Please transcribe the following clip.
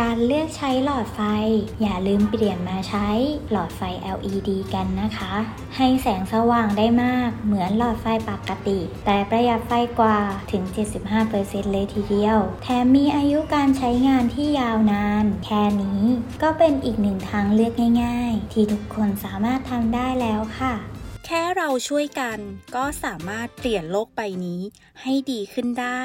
การเลือกใช้หลอดไฟ อย่าลืมเปลี่ยนมาใช้หลอดไฟ LED กันนะคะ ให้แสงสว่างได้มากเหมือนหลอดไฟปกติ แต่ประหยัดไฟกว่าถึง 75%เลยทีเดียว แถมมีอายุการใช้งานที่ยาวนาน แค่นี้ก็เป็นอีกหนึ่งทางเลือกง่าย ๆ ที่ทุกคนสามารถทำได้แล้วค่ะแค่เราช่วยกันก็สามารถเปลี่ยนโลกใบนี้ให้ดีขึ้นได้